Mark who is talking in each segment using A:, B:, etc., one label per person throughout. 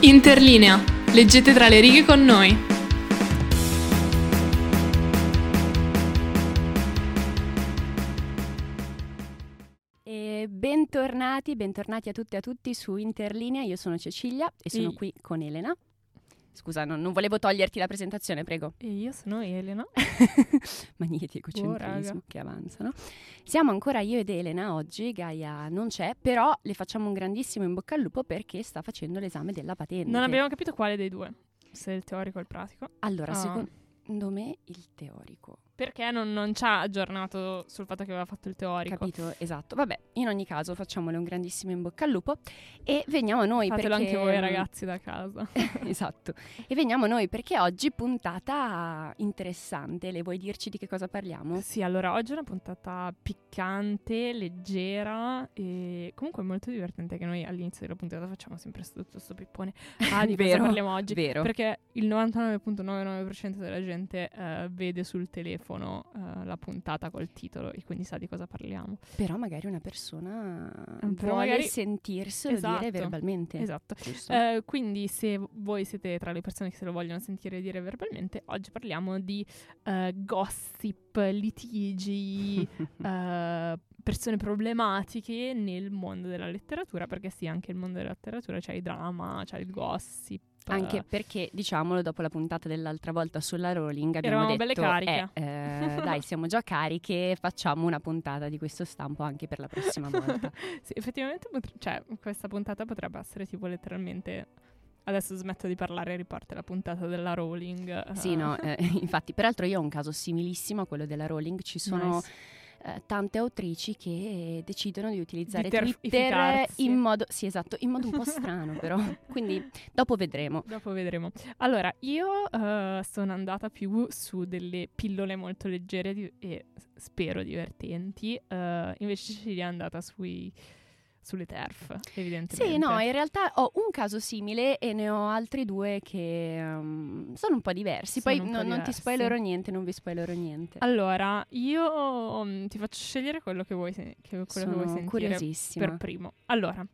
A: Interlinea. Leggete tra le righe con noi.
B: E bentornati, bentornati a tutte e a tutti su Interlinea. Io sono Cecilia e sono
C: Sì.
B: qui con Elena. Scusa, non, non volevo toglierti la presentazione, prego.
C: E io sono Elena.
B: Magneti
C: Oh, raga.
B: egocentrismo che avanzano. Siamo ancora io ed Elena oggi, Gaia non c'è, però le facciamo un grandissimo in bocca al lupo perché sta facendo l'esame della patente.
C: Non abbiamo capito quale dei due, se il teorico o il pratico.
B: Allora,
C: Ah.
B: secondo me il teorico.
C: Perché non, non ci ha aggiornato sul fatto che aveva fatto il teorico.
B: Capito? Esatto. Vabbè, in ogni caso facciamole un grandissimo in bocca al lupo e veniamo noi
C: Fatelo
B: perché...
C: anche voi ragazzi da casa.
B: esatto. E veniamo noi perché oggi puntata interessante. Le vuoi dirci di che cosa parliamo?
C: sì, allora oggi è una puntata piccante, leggera e comunque molto divertente che noi all'inizio della puntata facciamo sempre tutto questo pippone. Ah, di cosa
B: Vero,
C: parliamo oggi?
B: Vero.
C: Perché il 99.99% della gente eh, vede sul telefono eh, la puntata col titolo e quindi sa di cosa parliamo.
B: Però magari una persona
C: però
B: vuole
C: magari-
B: sentirselo
C: Esatto,
B: dire verbalmente.
C: Esatto. Eh, quindi se voi siete tra le persone che se lo vogliono sentire dire verbalmente, oggi parliamo di eh, gossip, litigi, persone problematiche nel mondo della letteratura, perché sì, anche il mondo della letteratura c'è il dramma, c'è il gossip.
B: Anche perché, diciamolo, dopo la puntata dell'altra volta sulla Rowling abbiamo
C: Eravamo
B: detto
C: belle cariche.
B: "Eh, eh, dai, siamo già cariche, facciamo una puntata di questo stampo anche per la prossima volta.
C: Sì, effettivamente, potre- cioè, questa puntata potrebbe essere tipo letteralmente... Adesso smetto di parlare e riparte la puntata della Rowling.
B: sì, no, eh, infatti, peraltro io ho un caso similissimo a quello della Rowling, ci sono
C: Nice.
B: Eh, tante autrici che decidono di utilizzare
C: Di
B: Twitter in modo, sì esatto, in modo un po' strano però, quindi dopo vedremo.
C: Dopo vedremo. Allora, io eh, sono andata più su delle pillole molto leggere di- e spero divertenti. eh, invece Cecilia è andata sui, sulle TERF, evidentemente.
B: Sì, no, in realtà ho un caso simile e ne ho altri due che um, sono un po' diversi.
C: Sono
B: Poi
C: po'
B: no- non ti
C: diversi.
B: spoilerò niente, non vi spoilerò niente.
C: Allora, io mm, ti faccio scegliere quello che vuoi, sen- che- quello che
B: Sono
C: vuoi sentire
B: curiosissima.
C: per primo. Allora,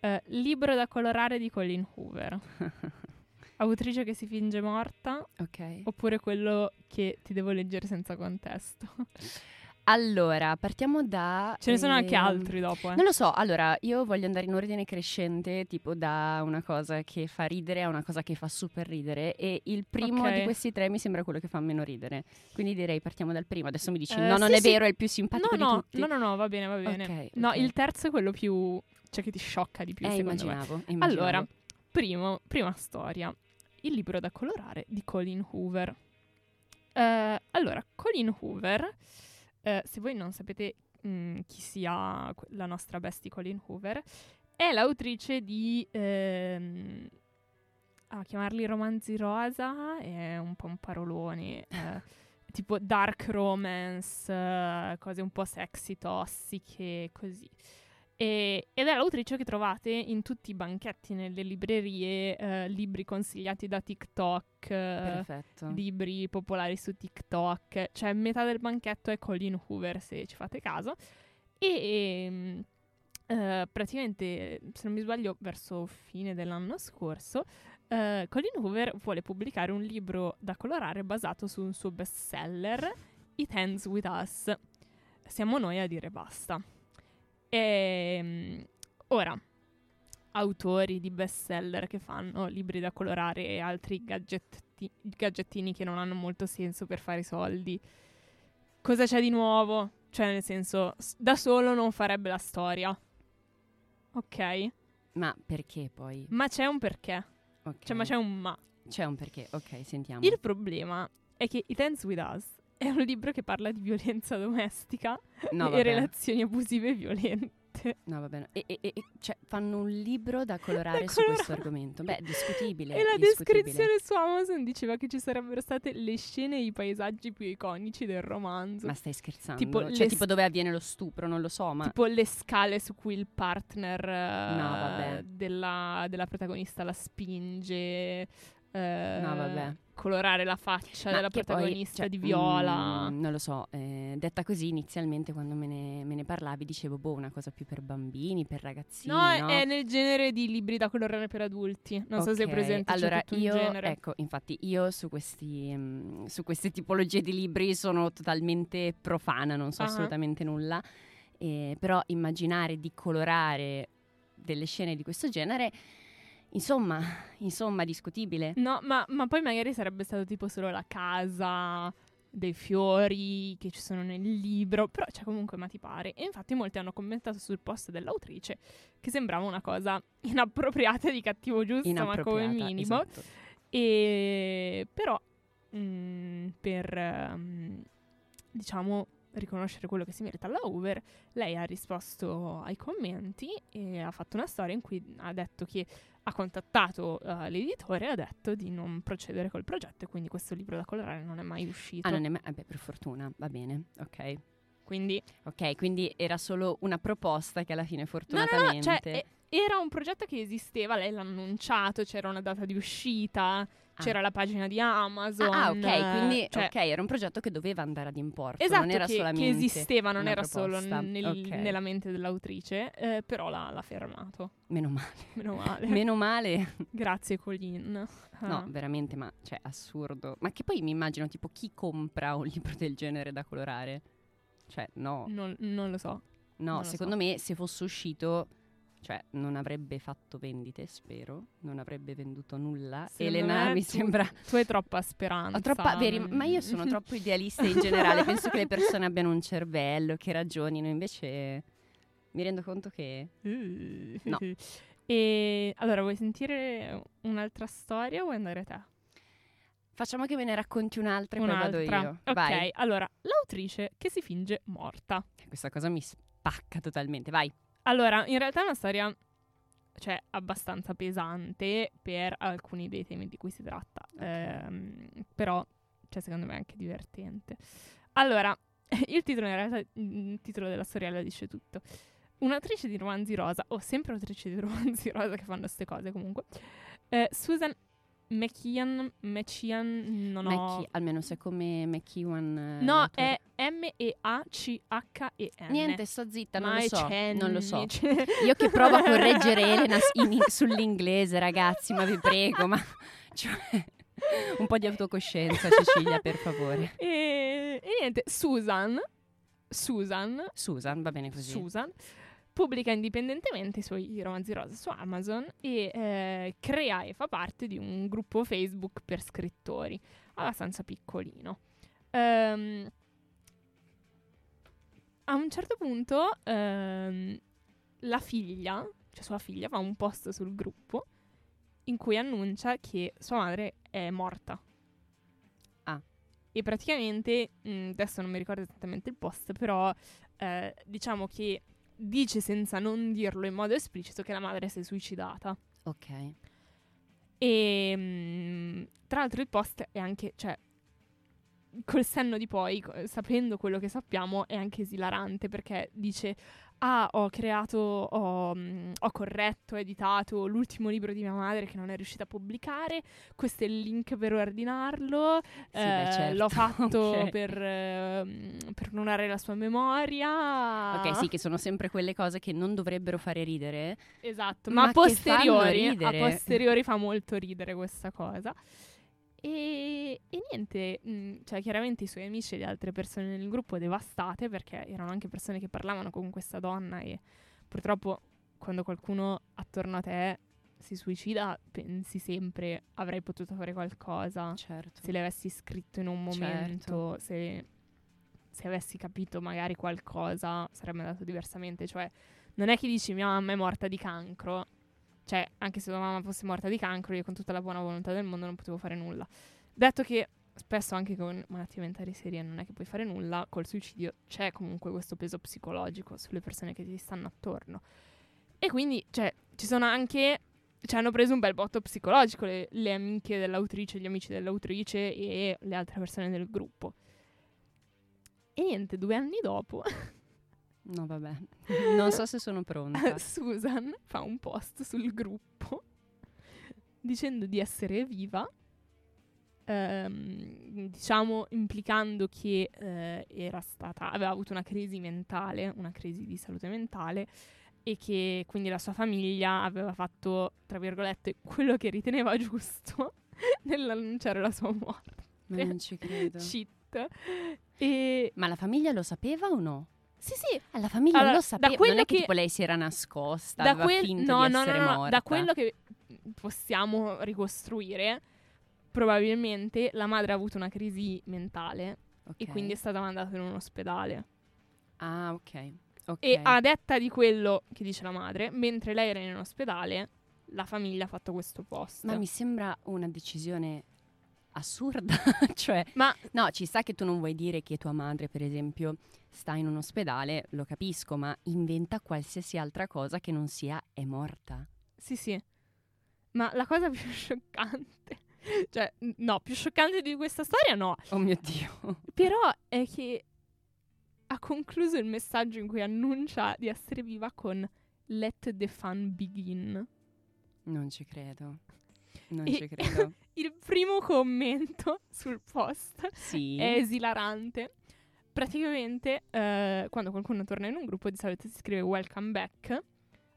C: eh, libro da colorare di Colin Hoover. Autrice che si finge morta
B: ok.
C: oppure quello che ti devo leggere senza contesto?
B: Allora, partiamo da...
C: Ce ne sono anche altri dopo, eh.
B: Non lo so, allora io voglio andare in ordine crescente, tipo da una cosa che fa ridere a una cosa che fa super ridere e il primo
C: Ok.
B: di questi tre mi sembra quello che fa meno ridere. Quindi direi partiamo dal primo. Adesso mi dici
C: Eh,
B: no, non
C: sì,
B: è
C: sì.
B: vero, è il più simpatico
C: no,
B: di
C: no,
B: tutti.
C: No, no, no, va bene, va bene.
B: Ok,
C: No,
B: ok.
C: il terzo è quello più... cioè che ti sciocca di più,
B: Eh, immaginavo, immaginavo.
C: Allora, primo, prima storia. Il libro da colorare di Colin Hoover. Eh, allora, Colin Hoover, eh, se voi non sapete mm, chi sia la nostra bestie Colin Hoover, è l'autrice di... ehm, a chiamarli romanzi rosa è un po' un parolone. eh, tipo dark romance, eh, cose un po' sexy, tossiche, così. E- ed è l'autrice che trovate in tutti i banchetti nelle librerie, eh, libri consigliati da TikTok, eh, libri popolari su TikTok, cioè metà del banchetto è Colin Hoover se ci fate caso. E ehm, eh, praticamente, se non mi sbaglio, verso fine dell'anno scorso, eh, Colin Hoover vuole pubblicare un libro da colorare basato su un suo bestseller, It Ends With Us. Siamo noi a dire basta. E, ora, autori di bestseller che fanno libri da colorare e altri gadgetti- gadgettini che non hanno molto senso per fare i soldi. Cosa c'è di nuovo? Cioè, nel senso, da solo non farebbe la storia. Ok?
B: Ma perché poi?
C: Ma c'è un perché.
B: Ok.
C: Cioè, ma c'è un ma.
B: C'è un perché, ok, sentiamo.
C: Il problema è che It Ends With Us è un libro che parla di violenza domestica
B: No,
C: e relazioni abusive e violente.
B: No, va bene. E, e- e- cioè, fanno un libro da colorare
C: Da
B: su questo
C: colorare.
B: argomento. Beh, discutibile.
C: E la
B: discutibile.
C: descrizione su Amazon diceva che ci sarebbero state le scene e i paesaggi più iconici del romanzo.
B: Ma stai scherzando?
C: Tipo
B: cioè, tipo dove avviene lo stupro, non lo so, ma...
C: Tipo le scale su cui il partner eh,
B: No, vabbè.
C: della, della protagonista la spinge. Eh,
B: No, vabbè.
C: colorare la faccia
B: Ma
C: della
B: che poi,
C: protagonista
B: cioè,
C: di viola.
B: mm, non lo so, eh, detta così inizialmente quando me ne, me ne parlavi dicevo, boh, una cosa più per bambini, per ragazzini,
C: no,
B: no?
C: è nel genere di libri da colorare per adulti. Non so se è presente.
B: Allora, io,
C: genere.
B: ecco, infatti, io su, questi, mm, su queste tipologie di libri sono totalmente profana, non so
C: Ah.
B: assolutamente nulla. eh, però immaginare di colorare delle scene di questo genere, insomma, insomma, discutibile.
C: No, ma, ma poi magari sarebbe stato tipo solo la casa dei fiori che ci sono nel libro, però c'è comunque ma ti pare. E infatti molti hanno commentato sul post dell'autrice che sembrava una cosa inappropriata di cattivo gusto, ma come minimo.
B: esatto.
C: E però mm, per ehm, diciamo riconoscere quello che si merita alla Hoover, lei ha risposto ai commenti e ha fatto una storia in cui ha detto che ha contattato eh, l'editore e ha detto di non procedere col progetto e quindi questo libro da colorare non è mai uscito.
B: Ah, non è mai... Vabbè, per fortuna, va bene, ok.
C: Quindi
B: Ok, quindi era solo una proposta che alla fine
C: no,
B: fortunatamente...
C: no, no, cioè, eh, era un progetto che esisteva, lei l'ha annunciato, c'era una data di uscita, c'era la pagina di Amazon.
B: Ah, ok, quindi
C: cioè,
B: ok, era un progetto che doveva andare ad importo,
C: Esatto,
B: non era
C: che,
B: solamente
C: che esisteva, non era solo
B: proposta.
C: nel-
B: Ok.
C: nella mente dell'autrice, eh, però l'ha, l'ha fermato.
B: Meno male.
C: Meno male.
B: Meno male.
C: Grazie Colin. Ah.
B: No, veramente, ma cioè assurdo. Ma che poi mi immagino tipo chi compra un libro del genere da colorare? Cioè, no.
C: Non, non lo so.
B: No,
C: non
B: secondo me se fosse uscito cioè non avrebbe fatto vendite, spero, non avrebbe venduto nulla.
C: Secondo
B: Elena mi
C: tu-
B: sembra
C: Tu hai troppa speranza.
B: Troppa, veri, ma io sono troppo idealista in generale, penso che le persone abbiano un cervello, che ragionino, invece mi rendo conto che No.
C: E allora, vuoi sentire un'altra storia o vuoi andare a te?
B: facciamo che me ne racconti un'altra e poi vado
C: Un'altra.
B: io.
C: Ok,
B: Vai.
C: allora, l'autrice che si finge morta.
B: Questa cosa mi spacca totalmente, vai.
C: Allora, in realtà è una storia, cioè, abbastanza pesante per alcuni dei temi di cui si tratta. Ehm, però, cioè, secondo me è anche divertente. Allora, il titolo in realtà, il titolo della storiella dice tutto. Un'autrice di romanzi rosa, o sempre autrice di romanzi rosa che fanno queste cose comunque, eh, Susan McKeon, McKeon, non ho...
B: Macchi- almeno se come McEwan. eh,
C: No, è M-E-A-C-H-E-N.
B: Niente, sto zitta, non lo so. Non lo so. Io che provo a correggere Elena in- sull'inglese, ragazzi, ma vi prego, ma cioè, un po' di autocoscienza, Cecilia, per favore.
C: E, e niente, Susan, Susan,
B: Susan, va bene così.
C: Susan pubblica indipendentemente i suoi romanzi rosa su Amazon e eh, crea e fa parte di un gruppo Facebook per scrittori, abbastanza piccolino. Ehm, a un certo punto ehm, la figlia, cioè sua figlia, fa un post sul gruppo in cui annuncia che sua madre è morta.
B: Ah.
C: E praticamente, mh, adesso non mi ricordo esattamente il post, però eh, diciamo che dice senza non dirlo in modo esplicito che la madre si è suicidata.
B: Ok.
C: E mh, tra l'altro il post è anche, cioè, col senno di poi, sapendo quello che sappiamo, è anche esilarante perché dice: Ah, ho creato, ho, mh, ho corretto, editato l'ultimo libro di mia madre che non è riuscita a pubblicare. Questo è il link per ordinarlo.
B: Sì, beh,
C: eh,
B: certo.
C: L'ho fatto
B: Ok.
C: per, ehm, per onorare la sua memoria.
B: Ok, sì, che sono sempre quelle cose che non dovrebbero fare ridere.
C: Esatto,
B: Ma
C: ma, a posteriori, a
B: ridere.
C: posteriori fa molto ridere questa cosa. E, e niente, mh, cioè chiaramente i suoi amici e le altre persone nel gruppo devastate perché erano anche persone che parlavano con questa donna e purtroppo quando qualcuno attorno a te si suicida pensi sempre avrei potuto fare qualcosa
B: Certo.
C: se le avessi scritto in un
B: Certo.
C: momento, se, se avessi capito magari qualcosa sarebbe andato diversamente. Cioè, non è che dici mia mamma è morta di cancro. Cioè, anche se tua mamma fosse morta di cancro, io con tutta la buona volontà del mondo non potevo fare nulla. Detto che spesso anche con malattie mentali serie non è che puoi fare nulla, col suicidio c'è comunque questo peso psicologico sulle persone che ti stanno attorno. E quindi, cioè, ci sono anche ci hanno preso un bel botto psicologico le, le amiche dell'autrice, gli amici dell'autrice e le altre persone del gruppo. E niente, due anni dopo,
B: No, vabbè. Non so se sono pronta.
C: Susan fa un post sul gruppo dicendo di essere viva ehm, diciamo implicando che eh, era stata, aveva avuto una crisi mentale, una crisi di salute mentale e che quindi la sua famiglia aveva fatto, tra virgolette, quello che riteneva giusto nell'annunciare la sua morte.
B: Ma non ci credo.
C: Cheat. E
B: Ma la famiglia lo sapeva o no?
C: Sì, sì,
B: la famiglia
C: Allora,
B: lo
C: da
B: sapeva.
C: quello
B: non è che,
C: che-
B: tipo lei si era nascosta,
C: da,
B: aveva
C: quel-
B: finto
C: no,
B: di
C: no,
B: essere
C: no, no,
B: morta.
C: da quello che possiamo ricostruire, probabilmente la madre ha avuto una crisi mentale e
B: Ok.
C: quindi è stata mandata in un ospedale.
B: Ah, ok. ok.
C: E a detta di quello che dice la madre, mentre lei era in ospedale, la famiglia ha fatto questo post.
B: Ma mi sembra una decisione assurda. cioè,
C: Ma-
B: no, ci sta che tu non vuoi dire che tua madre, per esempio, sta in un ospedale, lo capisco, ma inventa qualsiasi altra cosa che non sia è morta.
C: Sì, sì. Ma la cosa più scioccante, cioè, no, più scioccante di questa storia no,
B: Oh mio Dio.
C: però è che ha concluso il messaggio in cui annuncia di essere viva con Let the fun begin.
B: Non ci credo. Non
C: E-
B: ci credo.
C: Il primo commento sul post
B: Sì.
C: è esilarante. Praticamente, eh, quando qualcuno torna in un gruppo, di solito si scrive welcome back,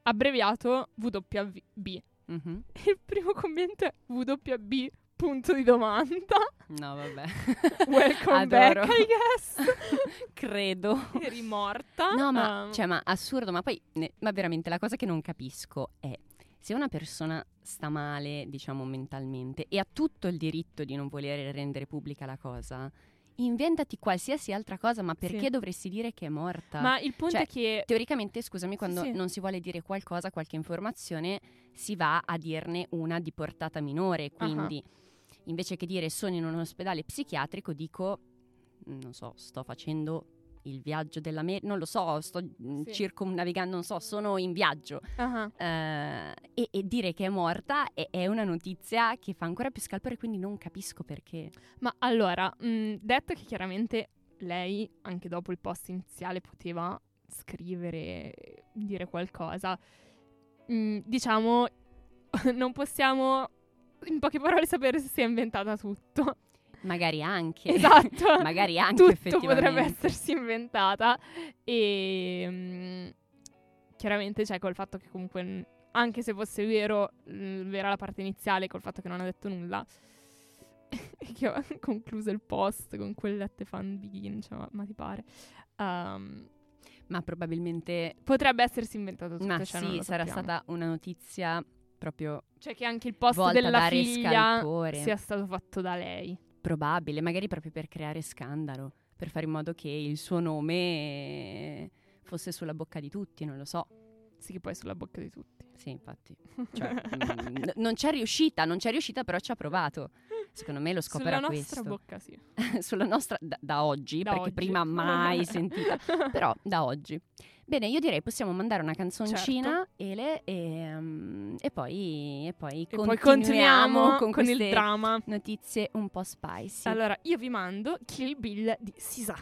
C: abbreviato WB.
B: Mhm.
C: Il primo commento è WB, punto di domanda.
B: No, vabbè.
C: Welcome
B: Adoro.
C: back, I guess.
B: credo.
C: Eri morta.
B: No, ma,
C: ehm,
B: cioè, ma assurdo, ma poi, ne- ma veramente la cosa che non capisco è se una persona sta male, diciamo mentalmente, e ha tutto il diritto di non volere rendere pubblica la cosa, inventati qualsiasi altra cosa, ma perché
C: Sì.
B: dovresti dire che è morta?
C: ma il punto
B: cioè,
C: è che...
B: Teoricamente, scusami, quando
C: sì.
B: non si vuole dire qualcosa, qualche informazione, si va a dirne una di portata minore. Quindi, invece che dire sono in un ospedale psichiatrico, dico, non so, sto facendo il viaggio della me- non lo so, sto mm,
C: Sì.
B: circumnavigando, non so, sono in viaggio.
C: Ah,
B: Eh, e, e dire che è morta è, è una notizia che fa ancora più scalpore, quindi non capisco perché.
C: Ma allora, mh, detto che chiaramente lei, anche dopo il post iniziale, poteva scrivere, dire qualcosa, mh, diciamo, non possiamo in poche parole sapere se si è inventata tutto.
B: Magari anche.
C: Esatto.
B: Magari anche
C: tutto
B: effettivamente.
C: potrebbe essersi inventata e mh, chiaramente c'è col fatto che comunque anche se fosse vero vera la parte iniziale col fatto che non ha detto nulla che ha concluso il post con quel latte fan begin cioè, ma, ma ti pare Ehm,
B: Ma probabilmente
C: potrebbe essersi inventato tutto
B: Ma
C: cioè
B: sì, sarà stata una notizia proprio
C: cioè che anche il post della figlia sia stato fatto da lei
B: probabile, magari proprio per creare scandalo, per fare in modo che il suo nome fosse sulla bocca di tutti, non lo so.
C: sì che poi è sulla bocca di tutti
B: Sì, infatti. Cioè, n- non c'è riuscita, non c'è riuscita, però ci ha provato. Secondo me lo scopo
C: sulla
B: era
C: nostra
B: questo.
C: bocca sì
B: Sulla nostra, da, da oggi,
C: Da
B: perché
C: oggi.
B: prima mai sentita, però da oggi. Bene, io direi possiamo mandare una canzoncina, Ele, e, mm, e poi, e poi
C: Certo. E poi
B: continuiamo
C: continuiamo
B: con,
C: con, il dramma.
B: notizie un po' spicy.
C: Allora, io vi mando Kill Bill di Sisa.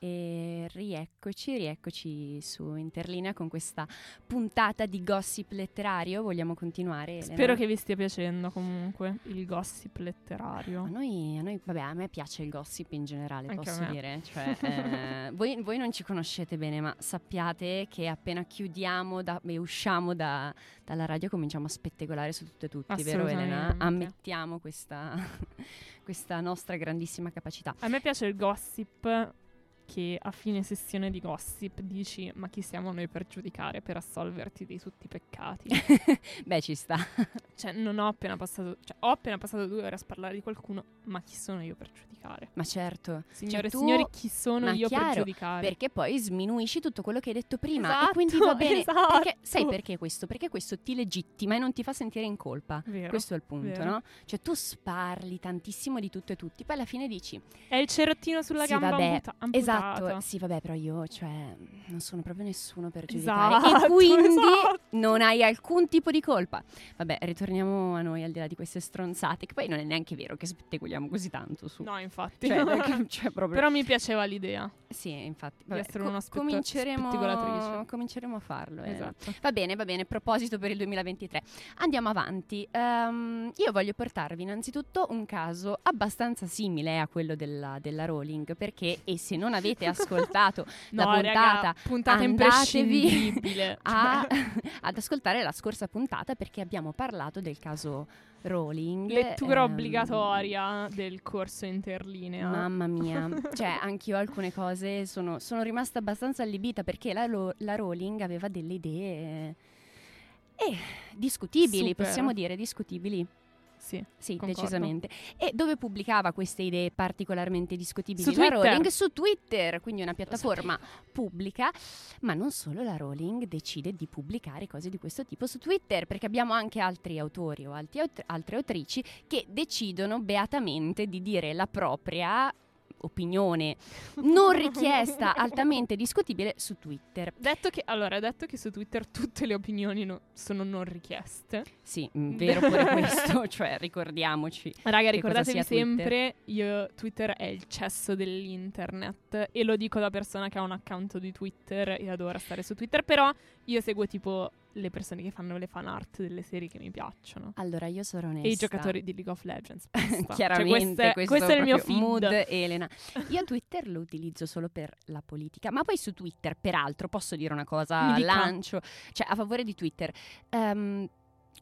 B: E rieccoci, rieccoci su Interlinea con questa puntata di gossip letterario. Vogliamo continuare? Elena?
C: Spero che vi stia piacendo comunque il gossip
B: A
C: letterario.
B: noi, a noi- vabbè, a me piace il gossip in generale,
C: Anche a
B: posso dire. Cioè, eh, voi, voi non ci conoscete bene, ma sappiate che appena chiudiamo da- e usciamo da- dalla radio cominciamo a spettegolare su tutto e tutti, vero Elena? Ammettiamo questa, questa nostra grandissima capacità.
C: A me piace il gossip che a fine sessione di gossip dici ma chi siamo noi per giudicare, per assolverti di tutti i peccati.
B: Beh, ci sta.
C: cioè non ho appena passato, cioè ho appena passato due ore a parlare di qualcuno, ma chi sono io per giudicare?
B: Ma certo.
C: Signore e
B: tu-
C: signori, chi sono
B: ma
C: io per
B: chiaro,
C: giudicare?
B: Perché poi sminuisci tutto quello che hai detto prima.
C: Esatto,
B: e quindi va bene.
C: esatto.
B: Perché, sai perché questo? Perché questo ti legittima e non ti fa sentire in colpa.
C: Vero.
B: Questo è il punto,
C: vero.
B: no? Cioè tu sparli tantissimo di tutto e tutti, poi alla fine dici
C: È il cerottino sulla
B: Sì,
C: gamba
B: vabbè,
C: amputa- amputata.
B: Esatto, sì vabbè però io, cioè non sono proprio nessuno per giudicare
C: Esatto,
B: e quindi
C: esatto.
B: non hai alcun tipo di colpa. Vabbè, ritorniamo a noi al di là di queste stronzate, che poi non è neanche vero che spettacoliamo così tanto su.
C: No, infatti.
B: Cioè, perché- cioè, proprio
C: Però mi piaceva l'idea.
B: Sì, infatti.
C: di essere una spetta-
B: cominceremo, cominceremo a farlo. eh.
C: Esatto.
B: Va bene, va bene, proposito per il 2023. Andiamo avanti. Ehm, io voglio portarvi innanzitutto un caso abbastanza simile a quello della, della Rowling, perché, e se non avete ascoltato la
C: No,
B: puntata,
C: raga, puntata imprescindibile.
B: a- ad ascoltare la scorsa puntata perché abbiamo parlato del caso Rowling.
C: lettura
B: ehm,
C: obbligatoria del corso interlinea.
B: Mamma mia, cioè anch'io alcune cose sono, sono rimasta abbastanza allibita perché la, la Rowling aveva delle idee eh, discutibili,
C: Super.
B: possiamo dire discutibili.
C: Sì.
B: Sì, decisamente. E dove pubblicava queste idee particolarmente discutibili?
C: Su
B: la
C: Twitter.
B: Rowling su Twitter, quindi una piattaforma pubblica, ma non solo la Rowling decide di pubblicare cose di questo tipo su Twitter, perché abbiamo anche altri autori o altri aut- altre autrici che decidono beatamente di dire la propria opinione non richiesta, altamente discutibile su Twitter.
C: Detto che, allora, detto che su Twitter tutte le opinioni no- sono non richieste.
B: Sì, mm, vero pure questo, cioè ricordiamoci.
C: Raga, ricordatevi sempre, io, Twitter è il cesso dell'internet e lo dico da persona che ha un account di Twitter e adora stare su Twitter, però io seguo tipo le persone che fanno le fan art delle serie che mi piacciono.
B: Allora, io sono onesta.
C: E i giocatori di League of Legends. basta.
B: Chiaramente,
C: Cioè,
B: questo,
C: questo è il mio feed.
B: mood Elena. Io Twitter lo utilizzo solo per la politica, ma poi su Twitter, peraltro, posso dire una cosa lancio, cioè a favore di Twitter. Ehm,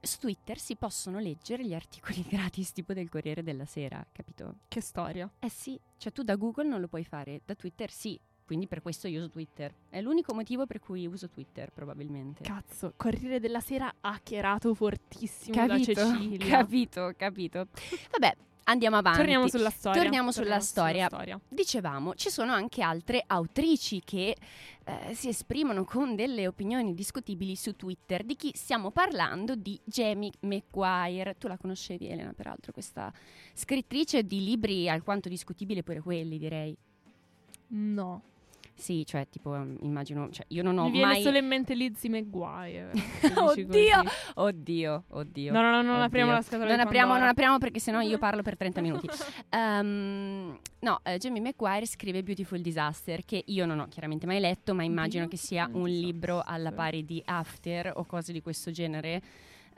B: su Twitter si possono leggere gli articoli gratis tipo del Corriere della Sera, capito?
C: Che storia.
B: Eh sì, cioè tu da Google non lo puoi fare, da Twitter sì. Quindi per questo io uso Twitter. È l'unico motivo per cui uso Twitter, probabilmente.
C: Cazzo, Corriere della Sera hackerato fortissimo
B: capito,
C: da Cecilia.
B: capito, capito. Vabbè, andiamo avanti.
C: Torniamo sulla storia.
B: Torniamo sulla storia.
C: storia.
B: Dicevamo, ci sono anche altre autrici che eh, si esprimono con delle opinioni discutibili su Twitter. Di chi stiamo parlando? Di Jamie McGuire. Tu la conoscevi, Elena, peraltro, questa scrittrice di libri alquanto discutibili, pure quelli, direi.
C: No.
B: Sì, cioè, tipo, um, immagino, cioè, io non ho
C: Mi viene
B: mai...
C: solo in mente Lizzie McGuire.
B: Oddio! Oddio, oddio.
C: No, no, no, non
B: Oddio.
C: apriamo la scatola
B: Non
C: di
B: apriamo,
C: Pandora.
B: non apriamo perché sennò io parlo per 30 minuti. Ehm, no, eh, Jamie McGuire scrive Beautiful Disaster, che io non ho chiaramente mai letto, ma immagino che sia un libro alla pari di After o cose di questo genere.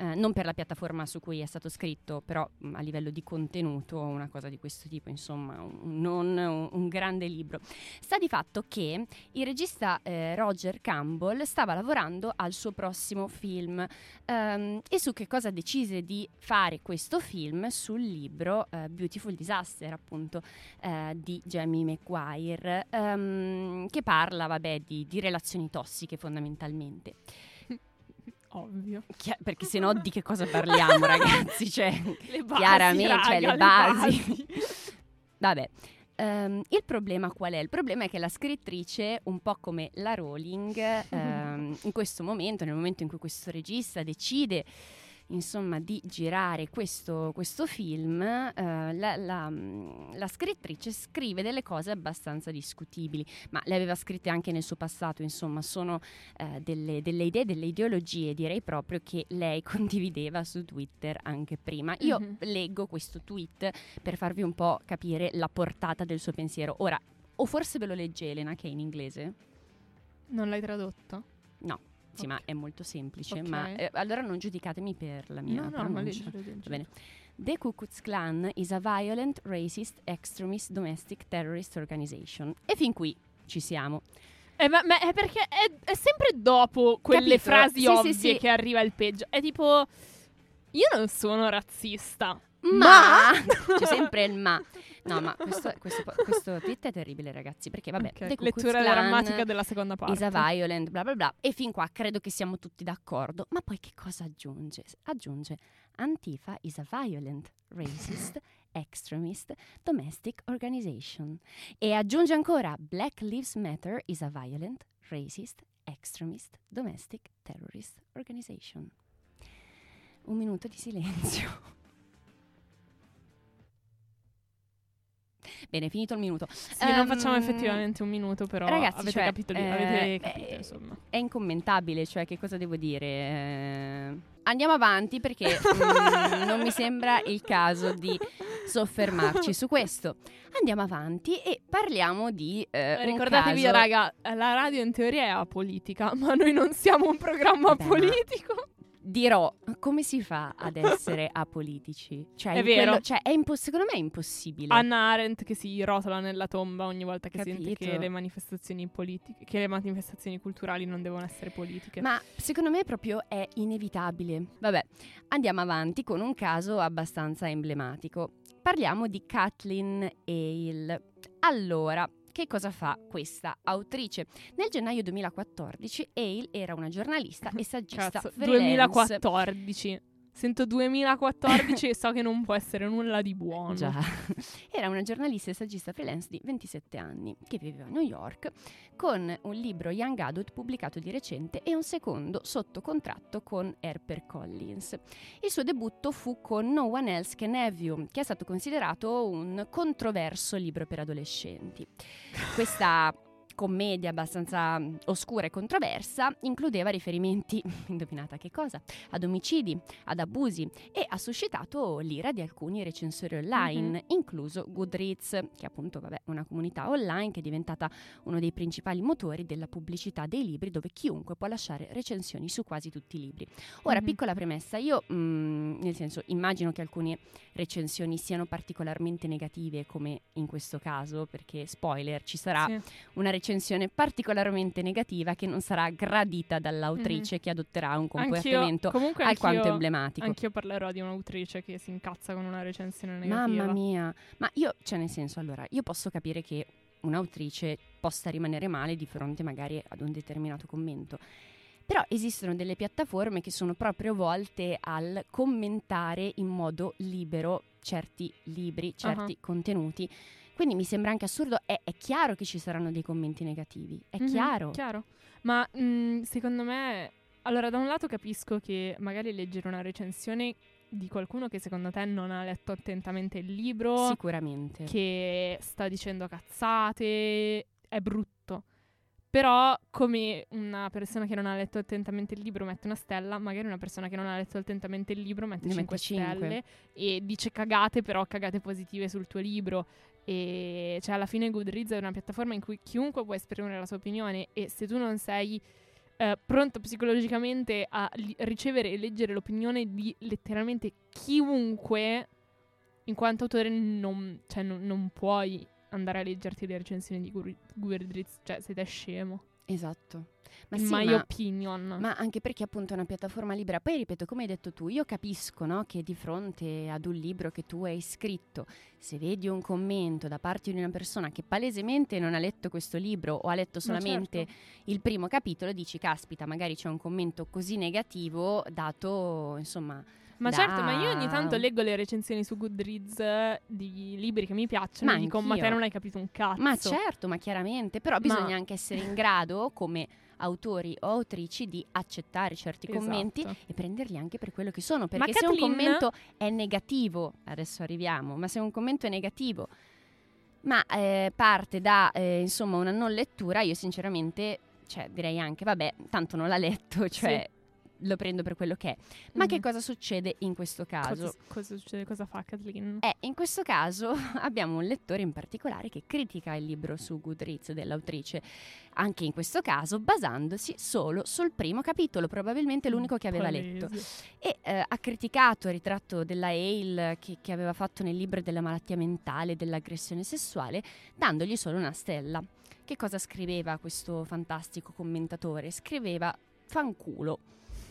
B: Eh, non per la piattaforma su cui è stato scritto, però mh, a livello di contenuto, una cosa di questo tipo, insomma, un, non un, un grande libro. Sta di fatto che il regista eh, Roger Campbell stava lavorando al suo prossimo film ehm, e su che cosa decise di fare questo film sul libro eh, Beautiful Disaster, appunto, eh, di Jamie McGuire, ehm, che parla, vabbè, di, di relazioni tossiche fondamentalmente.
C: Ovvio.
B: Chi- perché se no di che cosa parliamo, ragazzi? Cioè,
C: Le basi,
B: chiaramente,
C: raga,
B: cioè, le
C: le
B: basi.
C: basi.
B: Vabbè. ehm, il problema qual è? Il problema è che la scrittrice, un po' come la Rowling, ehm, in questo momento, nel momento in cui questo regista decide insomma di girare questo, questo film, eh, la, la- la scrittrice scrive delle cose abbastanza discutibili, ma le aveva scritte anche nel suo passato, insomma sono eh, delle, delle idee, delle ideologie direi proprio che lei condivideva su Twitter anche prima. Io
C: Mhm.
B: leggo questo tweet per farvi un po' capire la portata del suo pensiero. Ora, o forse ve lo legge Elena che è in inglese?
C: Non l'hai tradotto?
B: Sì,
C: Ok.
B: ma è molto semplice.
C: Ok.
B: Ma eh, allora non giudicatemi per la mia
C: no, no, ma
B: pronuncia.
C: leggilo.
B: Va bene. The Ku Klux Klan is a violent, racist, extremist, domestic terrorist organization. E fin qui ci siamo.
C: Eh, ma, ma è perché è, è sempre dopo quelle
B: Capito?
C: frasi
B: Sì,
C: ovvie
B: sì, sì.
C: che arriva il peggio. È tipo, io non sono razzista.
B: Ma c'è sempre il ma. No, ma questo, questo, questo tweet è terribile, ragazzi. Perché, vabbè,
C: Ok,
B: The Ku Klux
C: lettura drammatica della seconda parte.
B: is a violent, bla bla bla. E fin qua credo che siamo tutti d'accordo. Ma poi che cosa aggiunge? Aggiunge Antifa is a violent, racist, extremist, domestic organization. E aggiunge ancora Black Lives Matter is a violent, racist, extremist, domestic terrorist organization. Un minuto di silenzio. Bene, finito il minuto.
C: Sì, non facciamo
B: Ehm,
C: effettivamente un minuto, però
B: ragazzi,
C: avete
B: cioè,
C: capito,
B: eh,
C: avete capito,
B: eh,
C: insomma.
B: È incommentabile, cioè che cosa devo dire? Eh, Andiamo avanti perché mm, non mi sembra il caso di soffermarci su questo. Andiamo avanti e parliamo di eh,
C: Ricordatevi,
B: caso-
C: raga, la radio in teoria è apolitica, ma noi non siamo un programma
B: ma-
C: politico.
B: Dirò come si fa ad essere apolitici? Cioè,
C: È vero.
B: quello- cioè, è impo- secondo me è impossibile.
C: Anna Arendt che si rotola nella tomba ogni volta che sente
B: Capito.
C: che le manifestazioni politiche, che le manifestazioni culturali non devono essere politiche.
B: Ma secondo me proprio è inevitabile. Vabbè, andiamo avanti con un caso abbastanza emblematico. Parliamo di Kathleen Hale. Allora, che cosa fa questa autrice? Nel gennaio 2014 Hale era una giornalista e saggista
C: Cazzo,
B: freelance.
C: 2014. Sento 2014 e so che non può essere nulla di buono.
B: Già. Era una giornalista e saggista freelance di 27 anni che viveva a New York con un libro Young Adult pubblicato di recente e un secondo sotto contratto con HarperCollins. Il suo debutto fu con No One Else Can Have You, che è stato considerato un controverso libro per adolescenti. Questa commedia abbastanza mm, oscura e controversa includeva riferimenti, indovinata che cosa, ad omicidi, ad abusi e ha suscitato l'ira di alcuni recensori online, incluso Goodreads, che è appunto vabbè, una comunità online che è diventata uno dei principali motori della pubblicità dei libri dove chiunque può lasciare recensioni su quasi tutti i libri. Ora,
C: Mhm.
B: piccola premessa, io mm, nel senso immagino che alcune recensioni siano particolarmente negative come in questo caso, perché spoiler, ci sarà
C: Sì.
B: una recensione particolarmente negativa che non sarà gradita dall'autrice che adotterà un
C: Anch'io,
B: comportamento
C: comunque
B: alquanto
C: anch'io,
B: emblematico.
C: anch'io parlerò di un'autrice che si incazza con una recensione negativa.
B: Mamma mia, ma io, cioè nel senso, allora, io posso capire che un'autrice possa rimanere male di fronte magari ad un determinato commento. Però esistono delle piattaforme che sono proprio volte al commentare in modo libero certi libri, certi
C: Ah.
B: contenuti. Quindi mi sembra anche assurdo, è, è chiaro che ci saranno dei commenti negativi, è
C: Mhm,
B: chiaro.
C: Chiaro. Ma mh, secondo me, allora, da un lato capisco che magari leggere una recensione di qualcuno che secondo te non ha letto attentamente il libro,
B: Sicuramente.
C: che sta dicendo cazzate, è brutto. Però, come una persona che non ha letto attentamente il libro mette una stella, magari una persona che non ha letto attentamente il libro mette
B: Ne
C: 5
B: mette cinque.
C: stelle e dice cagate, però cagate positive sul tuo libro. E cioè, alla fine Goodreads è una piattaforma in cui chiunque può esprimere la sua opinione e se tu non sei eh, pronto psicologicamente a li- ricevere e leggere l'opinione di letteralmente chiunque, in quanto autore non, cioè, non- non puoi andare a leggerti le recensioni di Goodreads, cioè da scemo.
B: Esatto. Ma sì,
C: my
B: ma-
C: opinion.
B: Ma anche perché appunto è una piattaforma libera. Poi ripeto, come hai detto tu, io capisco no, che di fronte ad un libro che tu hai scritto, se vedi un commento da parte di una persona che palesemente non ha letto questo libro o ha letto solamente
C: certo.
B: il primo capitolo, dici caspita, magari c'è un commento così negativo dato, insomma...
C: Ma
B: da-
C: certo, ma io ogni tanto leggo le recensioni su Goodreads di libri che mi piacciono
B: Ma
C: e dico, ma te non hai capito un cazzo.
B: Ma certo, ma chiaramente, però
C: Ma-
B: bisogna anche essere in grado come autori o autrici di accettare certi commenti
C: Esatto.
B: e prenderli anche per quello che sono.
C: Ma
B: Perché se un
C: Kathleen-
B: commento è negativo, adesso arriviamo, ma se un commento è negativo, ma eh, parte da eh, insomma una non lettura, io sinceramente, cioè direi anche, vabbè, tanto non l'ha letto, cioè lo prendo per quello che è. Ma che
C: Mhm.
B: cosa succede in questo caso?
C: Cosa, cosa succede? Cosa fa Kathleen?
B: Eh, in questo caso abbiamo un lettore in particolare che critica il libro su Goodreads dell'autrice, anche in questo caso basandosi solo sul primo capitolo, probabilmente l'unico che aveva letto.
C: Palese.
B: E eh, ha criticato il ritratto della Hale che, che aveva fatto nel libro della malattia mentale e dell'aggressione sessuale, dandogli solo una stella. Che cosa scriveva questo fantastico commentatore? Scriveva fanculo,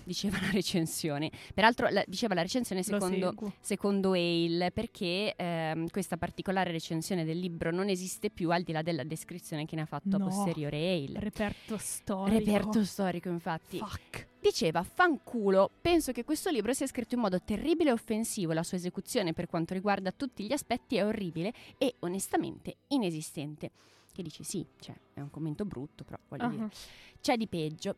B: diceva la recensione. Peraltro la- diceva la recensione secondo secondo Hale perché ehm, questa particolare recensione del libro non esiste più al di là della descrizione che ne ha fatto a
C: No.
B: posteriore Hale.
C: Reperto storico.
B: Reperto storico, infatti.
C: Fuck.
B: Diceva, fanculo, penso che questo libro sia scritto in modo terribile e offensivo, la sua esecuzione per quanto riguarda tutti gli aspetti è orribile e onestamente inesistente. Che dici sì, cioè, è un commento brutto, però voglio dire.
C: Ah.
B: C'è di peggio.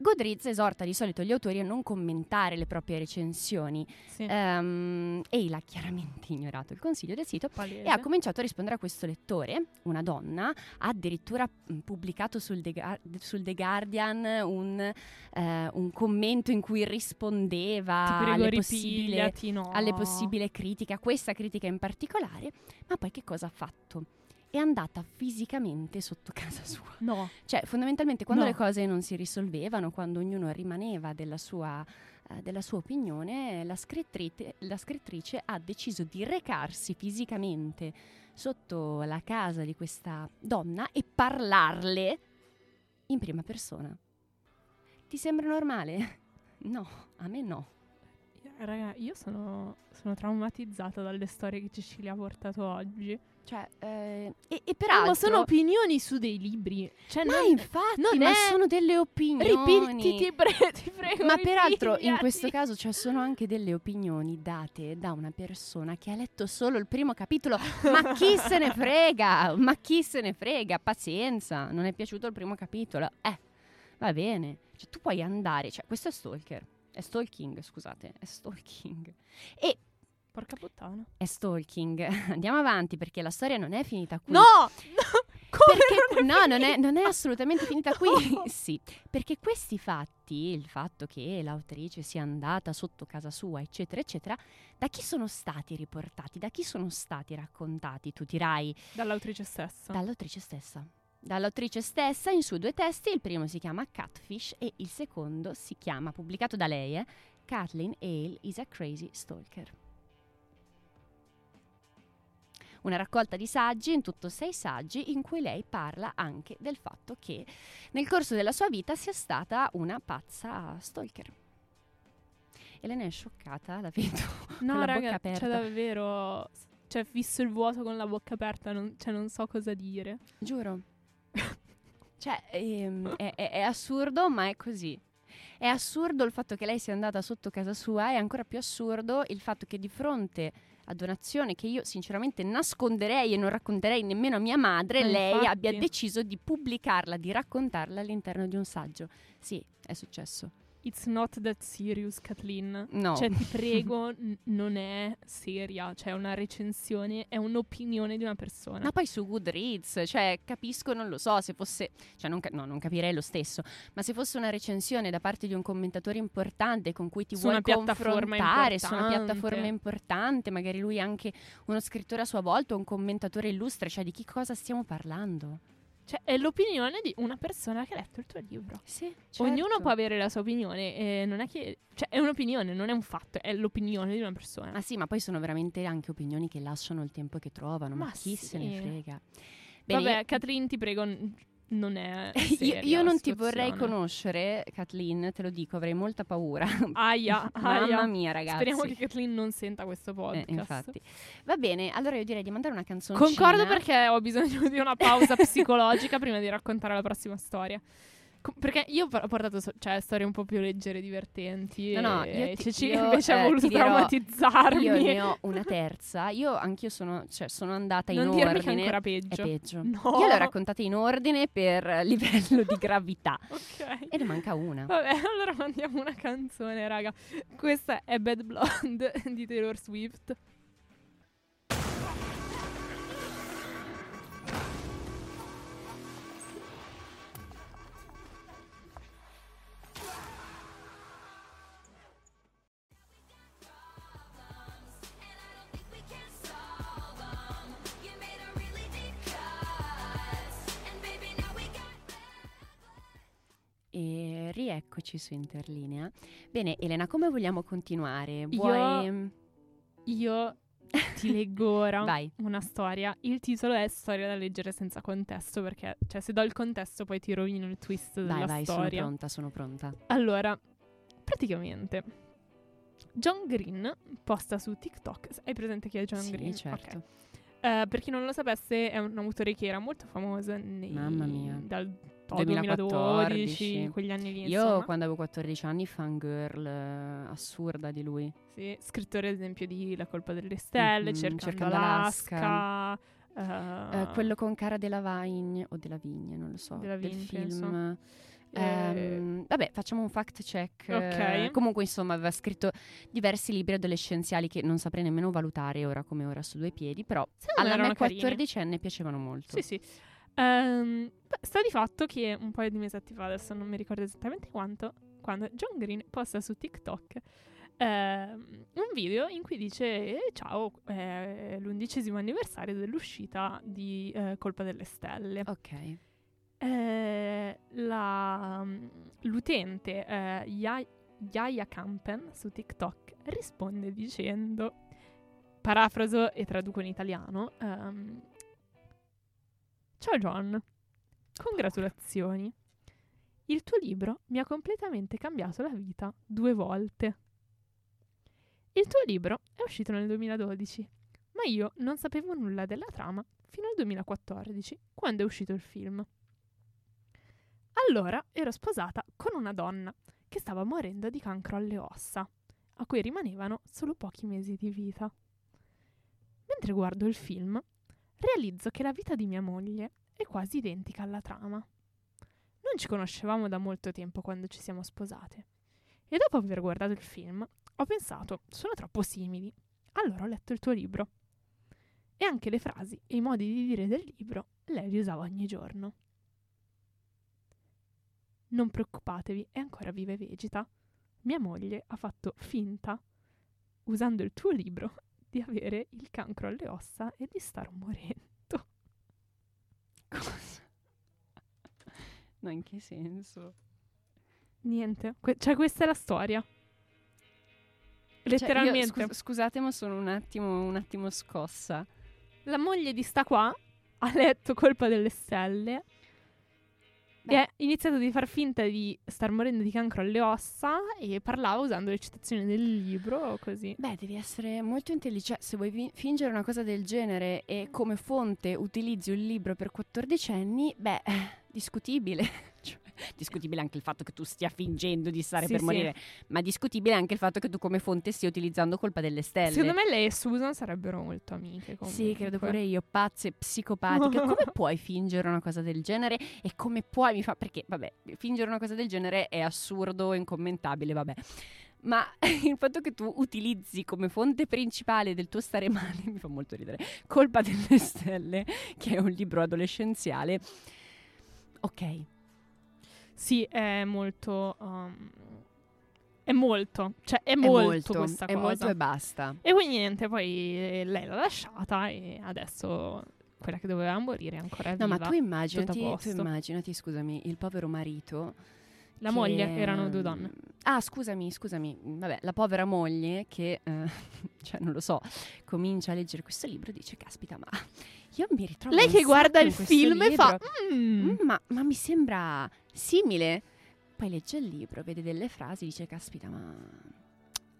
B: Goodreads esorta di solito gli autori a non commentare le proprie recensioni.
C: Sì,
B: Ehm, Ehi l'ha chiaramente ignorato il consiglio del sito
C: palese.
B: e ha cominciato a rispondere a questo lettore, una donna, ha addirittura pubblicato sul The, Ga- sul The Guardian un, eh, un commento in cui rispondeva alle, possibili,
C: no.
B: alle possibili critiche, a questa critica in particolare, ma poi che cosa ha fatto? È andata fisicamente sotto casa sua.
C: No,
B: Cioè, fondamentalmente, quando
C: No.
B: le cose non si risolvevano, quando ognuno rimaneva della sua, eh, della sua opinione, la scrittrice, la scrittrice ha deciso di recarsi fisicamente sotto la casa di questa donna e parlarle in prima persona. Ti sembra normale? No, a me no.
C: raga, io sono, sono traumatizzata dalle storie che Cecilia ha portato oggi.
B: Cioè, eh, e, e peraltro...
C: ma sono opinioni su dei libri. Cioè,
B: ma
C: non,
B: infatti,
C: non
B: ma
C: è-
B: sono delle opinioni.
C: Ripeti, ti, pre- ti prego.
B: Ma peraltro in questo caso ci sono anche delle opinioni date da una persona che ha letto solo il primo capitolo. Ma chi se ne frega? Ma chi se ne frega? Pazienza, non è piaciuto il primo capitolo. Eh, va bene. Cioè, tu puoi andare, cioè questo è stalker. È stalking, scusate, è stalking. E
C: Porca puttana.
B: è stalking. Andiamo avanti perché la storia non è finita qui.
C: No! no! Come
B: Perché,
C: non
B: no, non è, non è assolutamente finita qui.
C: No.
B: sì, perché questi fatti, il fatto che l'autrice sia andata sotto casa sua, eccetera, eccetera, da chi sono stati riportati? Da chi sono stati raccontati? Tu dirai
C: Dall'autrice stessa.
B: dall'autrice stessa. Dall'autrice stessa in suoi due testi, il primo si chiama Catfish e il secondo si chiama, pubblicato da lei, eh, Kathleen Hale is a Crazy Stalker. Una raccolta di saggi, in tutto sei saggi, in cui lei parla anche del fatto che nel corso della sua vita sia stata una pazza stalker. Elena è scioccata, la vedo.
C: no, raga,
B: aperta.
C: cioè davvero... Cioè, fisso il vuoto con la bocca aperta, non, cioè non so cosa dire.
B: Giuro. cioè, ehm, è, è- è assurdo, ma è così. È assurdo il fatto che lei sia andata sotto casa sua, è ancora più assurdo il fatto che di fronte ad un'azione che io sinceramente nasconderei e non racconterei nemmeno a mia madre,
C: Ma
B: lei
C: infatti.
B: abbia deciso di pubblicarla, di raccontarla all'interno di un saggio. Sì, è successo.
C: It's not that serious, Kathleen.
B: No.
C: Cioè, ti prego, n- non è seria. Cioè, è una recensione, è un'opinione di una persona.
B: Ma poi su Goodreads, cioè capisco, non lo so, se fosse, cioè non, ca- no, non capirei lo stesso, ma se fosse una recensione da parte di un commentatore importante con cui ti
C: Su
B: vuoi confrontare, su una piattaforma importante, magari lui è anche uno scrittore a sua volta, un commentatore illustre, cioè di che cosa stiamo parlando?
C: Cioè, è l'opinione di una persona che ha letto il tuo libro.
B: Sì,
C: Ognuno
B: certo.
C: può avere la sua opinione, e non è che. Cioè, è un'opinione, non è un fatto, è l'opinione di una persona.
B: Ah sì, ma poi sono veramente anche opinioni che lasciano il tempo che trovano, ma,
C: Ma
B: chi se
C: sì.
B: ne frega? Bene,
C: Vabbè, Kathleen, ti prego, non è.
B: io,
C: seria
B: io
C: la
B: non ti vorrei conoscere, Kathleen, te lo dico, avrei molta paura.
C: Aia,
B: Mamma
C: aia.
B: mia, ragazzi.
C: Speriamo che Kathleen non senta questo
B: Eh,
C: podcast.
B: infatti. Va bene, allora io direi di mandare una canzone.
C: Concordo perché ho bisogno di una pausa psicologica prima di raccontare la prossima storia. Perché io ho portato so- cioè, storie un po' più leggere, divertenti.
B: No, no, io ti-
C: Cecilia
B: io,
C: invece ha
B: eh,
C: voluto
B: dirò,
C: traumatizzarmi.
B: Io ne ho una terza. Io anch'io sono, cioè, sono andata in
C: non dirmi che è
B: ordine.
C: ancora
B: È
C: peggio.
B: peggio.
C: No.
B: Io le ho raccontate in ordine per livello di gravità.
C: Ok.
B: E ne manca una.
C: Vabbè, allora mandiamo una canzone, raga. Questa è Bad Blonde di Taylor Swift.
B: Rieccoci su Interlinea. Bene, Elena, come vogliamo continuare? Vuoi...
C: Io ti leggo ora
B: Vai.
C: una storia. Il titolo è Storia da leggere senza contesto, perché cioè, se do il contesto poi ti rovino il twist della
B: Vai, vai, sono
C: storia.
B: pronta, sono pronta.
C: Allora, praticamente, John Green posta su TikTok. Hai presente chi è John
B: sì,
C: Green?
B: certo.
C: Ok. Eh, per chi non lo sapesse, è un autore che era molto famoso nei,
B: Mamma mia.
C: dal to-
B: 2014.
C: 2012, quegli anni lì.
B: Io
C: insomma.
B: quando avevo 14 anni, fangirl eh, assurda di lui.
C: Sì, scrittore ad esempio di La colpa delle stelle,
B: Mhm,
C: Cercando,
B: Cercando
C: Alaska.
B: Eh, quello con cara della Vigne o della Vigne, non lo so.
C: Della
B: del
C: Vigne,
B: film
C: penso. Eh,
B: Ehm, vabbè, facciamo un fact check.
C: Ok.
B: Eh, comunque, insomma, aveva scritto diversi libri adolescenziali che non saprei nemmeno valutare ora come ora su due piedi, però
C: me
B: alla me
C: carini.
B: 14enne piacevano molto.
C: Sì, sì. Beh, sta di fatto che un paio di mesetti fa, adesso non mi ricordo esattamente quanto, quando John Green posta su TikTok ehm, un video in cui dice "Eh, ciao, è l'undicesimo anniversario dell'uscita di eh, Colpa delle Stelle.
B: Ok.
C: Eh, la- l'utente eh, Ya- Yaya Campen su TikTok risponde dicendo, parafraso e traduco in italiano, ehm, Ciao John, congratulazioni. Il tuo libro mi ha completamente cambiato la vita due volte. Il tuo libro è uscito nel 2012, ma io non sapevo nulla della trama fino al 2014, quando è uscito il film. Allora ero sposata con una donna che stava morendo di cancro alle ossa, a cui rimanevano solo pochi mesi di vita. Mentre guardo il film, realizzo che la vita di mia moglie è quasi identica alla trama. Non ci conoscevamo da molto tempo quando ci siamo sposate. E dopo aver guardato il film, ho pensato, sono troppo simili. Allora ho letto il tuo libro. E anche le frasi e i modi di dire del libro lei li usava ogni giorno. Non preoccupatevi, è ancora viva e vegeta. Mia moglie ha fatto finta, usando il tuo libro, di avere il cancro alle ossa e di star morendo.
B: Cosa? No, in che senso?
C: Niente, que- cioè questa è la storia.
B: Cioè, io,
C: Letteralmente.
B: scus- scusate, ma sono un attimo, un attimo scossa.
C: La moglie di sta qua ha letto Colpa delle Stelle
B: Beh.
C: ha iniziato di far finta di star morendo di cancro alle ossa e parlava usando le citazioni del libro così.
B: Beh, devi essere molto intelligente. Se vuoi vi- fingere una cosa del genere e come fonte utilizzi un libro per 14 anni, beh, eh, discutibile. Cioè, discutibile anche il fatto che tu stia fingendo di stare
C: Sì,
B: per
C: sì.
B: morire, ma discutibile anche il fatto che tu come fonte stia utilizzando colpa delle stelle.
C: Secondo me lei e Susan sarebbero molto amiche.
B: Sì, credo
C: comunque.
B: pure io, pazze, psicopatiche. Come puoi fingere una cosa del genere? E come puoi mi fa perché vabbè, fingere una cosa del genere è assurdo, incommentabile, vabbè. Ma il fatto che tu utilizzi come fonte principale del tuo stare male mi fa molto ridere. Colpa delle stelle, che è un libro adolescenziale. Ok.
C: Sì, è molto. um, è molto, cioè è
B: È
C: molto,
B: molto,
C: questa
B: è
C: cosa.
B: molto e basta.
C: E quindi niente, poi eh, lei l'ha lasciata e adesso quella che doveva morire è ancora viva.
B: No, ma tu immaginati, tu immaginati, scusami, il povero marito
C: La
B: che-
C: moglie, erano due donne.
B: Ah, scusami, scusami. Vabbè, la povera moglie che, eh, cioè, non lo so, comincia a leggere questo libro e dice, caspita, ma io mi ritrovo
C: Lei che guarda il film e fa...
B: libro.
C: "Mm".
B: "Mm, ma, ma mi sembra simile. Poi legge il libro, vede delle frasi, dice, caspita, ma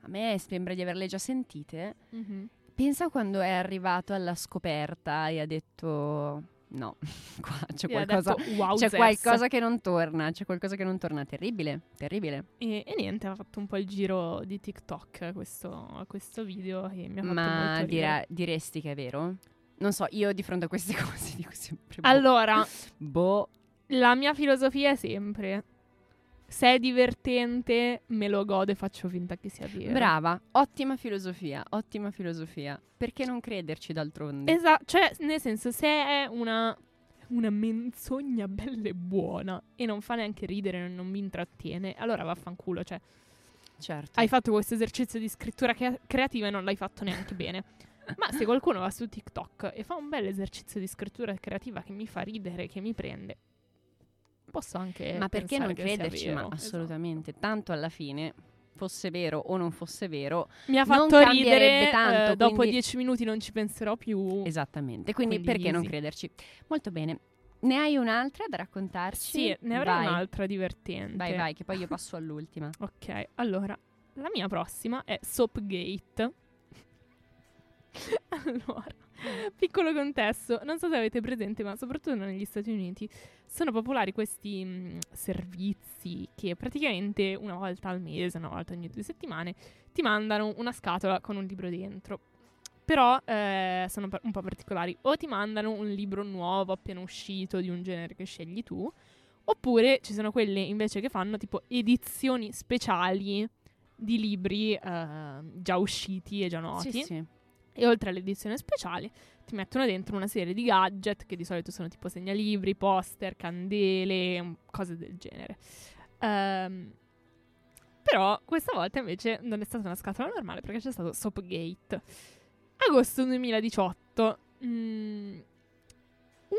B: a me sembra di averle già sentite.
C: Mhm.
B: Pensa quando è arrivato alla scoperta e ha detto, no, qua c'è qualcosa...
C: detto, wow,
B: C'è
C: Zess".
B: qualcosa che non torna, c'è qualcosa che non torna. Terribile, terribile.
C: E, e niente, ha fatto un po' il giro di TikTok questo, questo video e mi ha fatto
B: Ma
C: molto ridere.
B: diresti che è vero? Non so, io di fronte a queste cose dico sempre boh.
C: Allora,
B: boh.
C: la mia filosofia è sempre... Se è divertente, me lo godo e faccio finta che sia vero.
B: Brava, ottima filosofia, ottima filosofia. Perché non crederci d'altronde?
C: Esatto, cioè, nel senso, se è una, una menzogna bella e buona e non fa neanche ridere, non mi intrattiene, allora vaffanculo, cioè,
B: certo.
C: hai fatto questo esercizio di scrittura crea- creativa e non l'hai fatto neanche bene. Ma se qualcuno va su TikTok e fa un bel esercizio di scrittura creativa che mi fa ridere, che mi prende, posso anche
B: Ma perché non crederci? Ma
C: Esatto.
B: assolutamente. Tanto alla fine, fosse vero o non fosse vero,
C: Mi ha
B: Non
C: fatto ridere,
B: tanto,
C: eh, dopo
B: quindi-
C: dieci minuti non ci penserò più.
B: esattamente. Quindi,
C: Quindi
B: perché non
C: easy.
B: crederci? Molto bene. Ne hai un'altra da raccontarci?
C: Sì, ne avrei
B: Vai.
C: un'altra divertente.
B: Vai, vai, che poi io passo all'ultima.
C: Ok, allora, la mia prossima è Soapgate. allora, piccolo contesto, non so se avete presente, ma soprattutto negli Stati Uniti sono popolari questi mh, servizi che praticamente una volta al mese, una volta ogni due settimane, ti mandano una scatola con un libro dentro. Però eh, sono un po' particolari. O ti mandano un libro nuovo appena uscito di un genere che scegli tu, Oppure ci sono quelle invece che fanno tipo edizioni speciali di libri eh, già usciti e già noti.
B: Sì, sì.
C: E oltre all'edizione speciale ti mettono dentro una serie di gadget che di solito sono tipo segnalibri, poster, candele, cose del genere. Ehm, però questa volta invece non è stata una scatola normale perché c'è stato Soapgate. Agosto 2018. mm,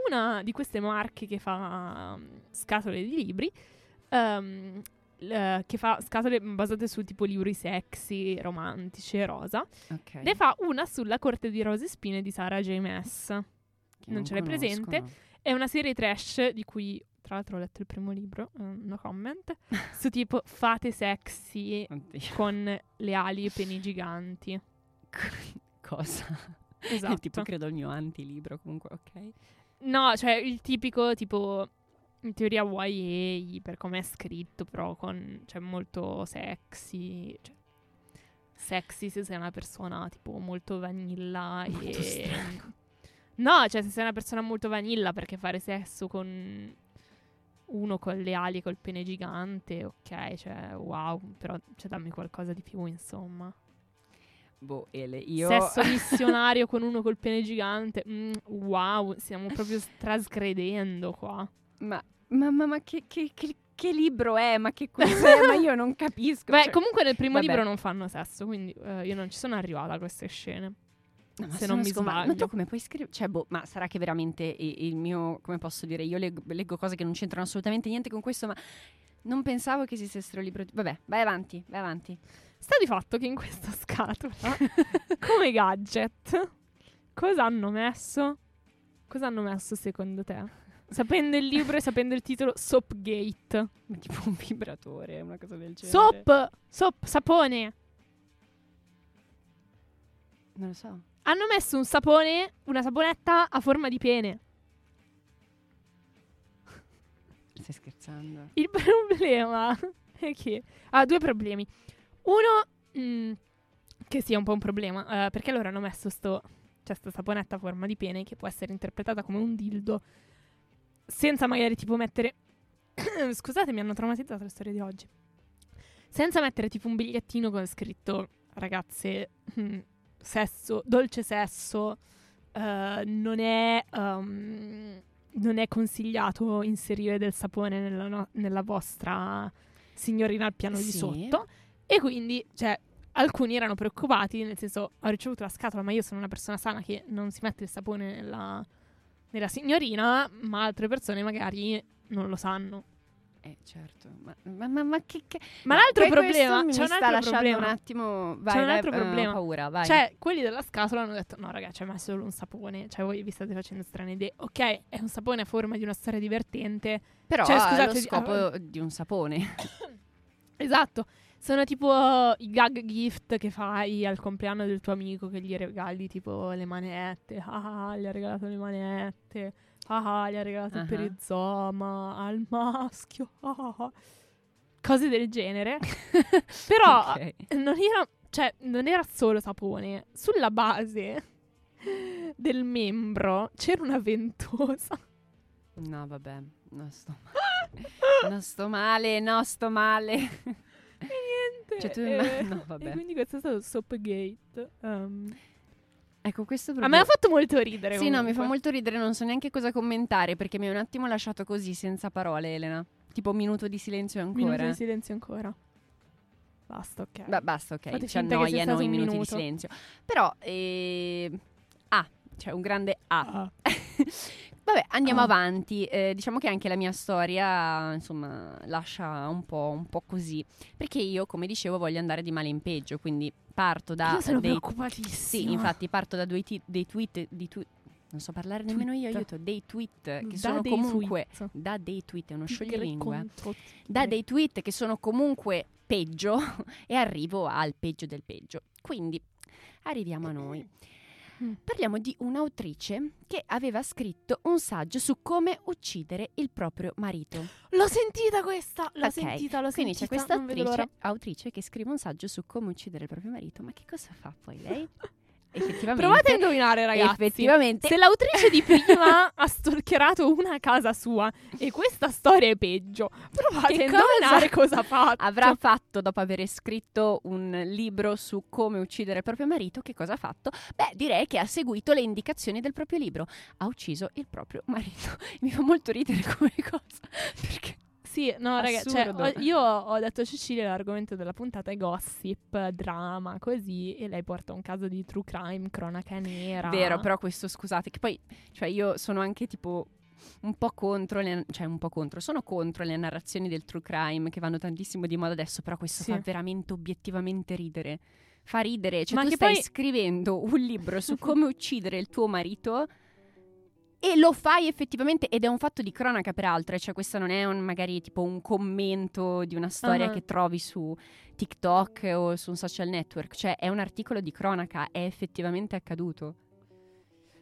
C: una di queste marche che fa mm, scatole di libri, ehm, l- che fa scatole basate su tipo libri sexy, romantici e rosa,
B: Ok.
C: ne fa una sulla corte di rose e spine di Sarah J. Maas.
B: Che
C: non ce l'hai
B: conosco,
C: presente?
B: no.
C: È una serie trash di cui, tra l'altro, ho letto il primo libro, eh, no comment, su tipo fate sexy
B: Oddio.
C: con le ali e peni giganti.
B: Cosa?
C: Esatto.
B: Tipo credo il mio antilibro comunque, ok.
C: No, cioè il tipico tipo in teoria YA per come è scritto, però con cioè molto sexy, cioè, sexy se sei una persona tipo molto vanilla
B: Molto
C: e
B: strano.
C: No, cioè se sei una persona molto vanilla perché fare sesso con uno con le ali e col pene gigante, ok, cioè wow, però cioè dammi qualcosa di più, insomma.
B: Boh, Ele, io...
C: Sesso missionario con uno col pene gigante. mm, wow, stiamo proprio trasgredendo qua.
B: Ma, ma, ma, ma che, che, che, che libro è? Ma che cos'è? ma io non capisco.
C: Beh,
B: cioè-
C: comunque nel primo
B: vabbè.
C: libro non fanno sesso, quindi eh, io non ci sono arrivata a queste scene.
B: No,
C: se non mi
B: scoma- Ma
C: sbaglio.
B: tu come puoi scrivere? Cioè, boh, ma sarà che veramente il mio... Come posso dire? Io leggo, leggo cose che non c'entrano assolutamente niente con questo, ma... Non pensavo che esistessero libri... Vabbè, vai avanti, vai avanti.
C: Sta di fatto che in questa scatola, come gadget, cosa hanno messo? Cosa hanno messo secondo te? Sapendo il libro e sapendo il titolo Soapgate.
B: Ma tipo un vibratore, una cosa del genere.
C: Soap! Soap, sapone!
B: Non lo so.
C: Hanno messo un sapone, una saponetta a forma di pene.
B: Stai scherzando?
C: Il problema è che ha due problemi. Uno, mm, che sia un po' un problema, eh, perché loro hanno messo sto, cioè sta saponetta a forma di pene che può essere interpretata come un dildo, senza magari tipo mettere... Scusate, mi hanno traumatizzato le storie di oggi. Senza mettere tipo un bigliettino con scritto, ragazze, mm, sesso, dolce sesso, eh, non è... um, non è consigliato inserire del sapone nella, no- nella vostra signorina al piano di
B: Sì.
C: sotto. E quindi, cioè, alcuni erano preoccupati, nel senso, ho ricevuto la scatola, ma io sono una persona sana che non si mette il sapone nella, nella signorina, ma altre persone magari non lo sanno.
B: Eh, certo. Ma, ma, ma, ma che... che...
C: Ma l'altro problema,
B: mi
C: c'è un
B: sta
C: altro problema.
B: un attimo... Vai,
C: C'è un
B: vai,
C: altro
B: eh, ho
C: problema.
B: paura, vai.
C: Cioè, quelli della scatola hanno detto: No, ragazzi, ma è solo un sapone. Cioè, voi vi state facendo strane idee. Ok, è un sapone a forma di una storia divertente.
B: Però
C: cioè, scusate,
B: lo
C: di-
B: scopo di un sapone.
C: Esatto. Sono tipo i gag gift che fai al compleanno del tuo amico che gli regali tipo le manette. Ah, gli ha regalato le manette. Ah, gli ha regalato
B: Ah.
C: il perizoma al maschio. ah. Cose del genere. Però
B: Ok.
C: non era, cioè, non era solo sapone. Sulla base del membro c'era una ventosa.
B: No, vabbè, no, sto male. no, sto male, no, sto male. Cioè, tu
C: e,
B: no, vabbè.
C: e quindi questo è stato Soapgate. Um,
B: Ecco, questo
C: a
B: proprio...
C: me ha fatto molto ridere.
B: Sì, no, mi fa
C: comunque.
B: molto ridere, non so neanche cosa commentare perché mi ha un attimo lasciato così, senza parole, Elena. Tipo minuto di silenzio ancora.
C: Minuto di silenzio ancora. Basta, ok.
B: Ba- basta, ok,
C: Fate
B: ci annoiano i minuti
C: minuto.
B: di silenzio. Però, eh... ah, c'è un grande A.
C: Ah.
B: Vabbè, andiamo
C: Ah.
B: avanti. Eh, diciamo che anche la mia storia, insomma, lascia un po', un po' così. Perché io, come dicevo, voglio andare di male in peggio. Quindi parto da
C: Io sono
B: dei...
C: preoccupatissima.
B: Sì, infatti parto da due ti- dei tweet... Di tu- non so parlare nemmeno io,
C: Tweet.
B: aiuto. Dei tweet che
C: Da
B: sono
C: dei
B: comunque...
C: tweet.
B: Da dei tweet, è uno scioglilingue.
C: contro
B: Da dei tweet che sono comunque peggio e arrivo al peggio del peggio. Quindi arriviamo a noi.
C: Mm.
B: Parliamo di un'autrice che aveva scritto un saggio su come uccidere il proprio marito.
C: L'ho sentita questa! L'ho
B: Ok,
C: sentita, l'ho
B: Quindi c'è
C: sentita.
B: questa
C: vedo l'ora.
B: autrice, autrice che scrive un saggio su come uccidere il proprio marito. Ma che cosa fa poi lei? effettivamente...
C: Provate a indovinare, ragazzi.
B: Effettivamente...
C: Se l'autrice di prima ha stalkerato una casa sua e questa storia è peggio, provate
B: Che
C: a indovinare
B: cosa
C: cosa ha fatto.
B: avrà fatto dopo aver scritto un libro su come uccidere il proprio marito, che cosa ha fatto? Beh, direi che ha seguito le indicazioni del proprio libro. Ha ucciso il proprio marito. Mi fa molto ridere come cosa. Perché
C: Sì, no, ragazzi, cioè, ho- io ho detto a Cecilia l'argomento della puntata è gossip, drama, così, e lei porta un caso di true crime, cronaca nera.
B: Vero, però questo scusate, che poi cioè io sono anche tipo un po' contro le, cioè un po' contro, sono contro le narrazioni del true crime che vanno tantissimo di moda adesso, però questo
C: Sì.
B: fa veramente obiettivamente ridere. Fa ridere, cioè
C: Ma
B: tu stai
C: poi-
B: scrivendo un libro su come uccidere il tuo marito e lo fai effettivamente ed è un fatto di cronaca peraltro, eh, cioè questo non è un- magari tipo un commento di una storia
C: Ah.
B: che trovi su TikTok o su un social network, cioè è un articolo di cronaca, è effettivamente accaduto.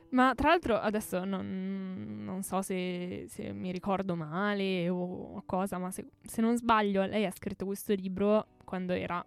C: Ma tra l'altro adesso non, non so se, se mi ricordo male o cosa, ma se, se non sbaglio lei ha scritto questo libro quando era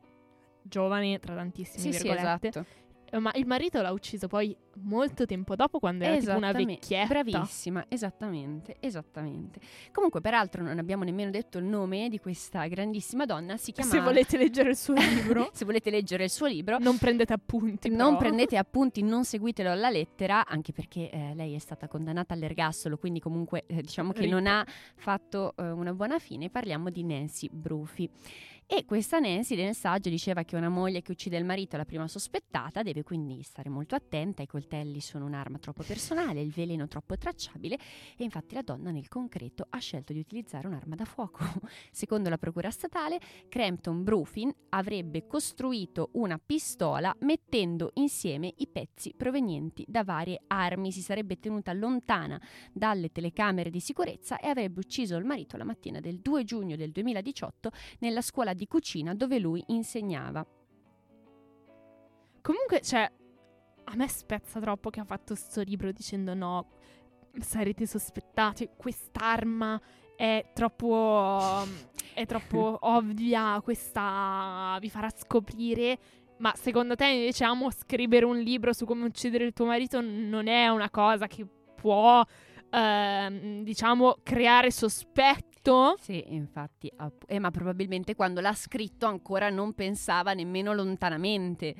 C: giovane, tra tantissime
B: Sì, sì,
C: virgolette.
B: esatto.
C: Eh, Ma il marito l'ha ucciso poi molto tempo dopo quando era tipo una vecchietta.
B: Bravissima, esattamente, esattamente. Comunque, peraltro, non abbiamo nemmeno detto il nome di questa grandissima donna. Si chiama.
C: Se volete leggere il suo libro,
B: Se volete leggere il suo libro.
C: non prendete appunti.
B: Non
C: però.
B: prendete appunti, non seguitelo alla lettera, anche perché eh, lei è stata condannata all'ergastolo, quindi comunque eh, diciamo che
C: Rip.
B: non ha fatto eh, una buona fine. Parliamo di Nancy Brufi. E questa Nancy nel saggio diceva che una moglie che uccide il marito è la prima sospettata, deve quindi stare molto attenta, i coltelli sono un'arma troppo personale, il veleno troppo tracciabile e infatti la donna nel concreto ha scelto di utilizzare un'arma da fuoco. Secondo la procura statale, Crampton Brufin avrebbe costruito una pistola mettendo insieme i pezzi provenienti da varie armi. Si sarebbe tenuta lontana dalle telecamere di sicurezza e avrebbe ucciso il marito la mattina del 2 giugno del 2018 nella scuola di cucina dove lui insegnava.
C: Comunque, cioè, a me spezza troppo che ha fatto sto libro dicendo no, sarete sospettati, quest'arma è troppo, è troppo ovvia, questa vi farà scoprire. Ma secondo te invece amo scrivere un libro su come uccidere il tuo marito non è una cosa che può, ehm, diciamo, creare sospetto?
B: Sì, infatti, eh, ma probabilmente quando l'ha scritto ancora non pensava nemmeno lontanamente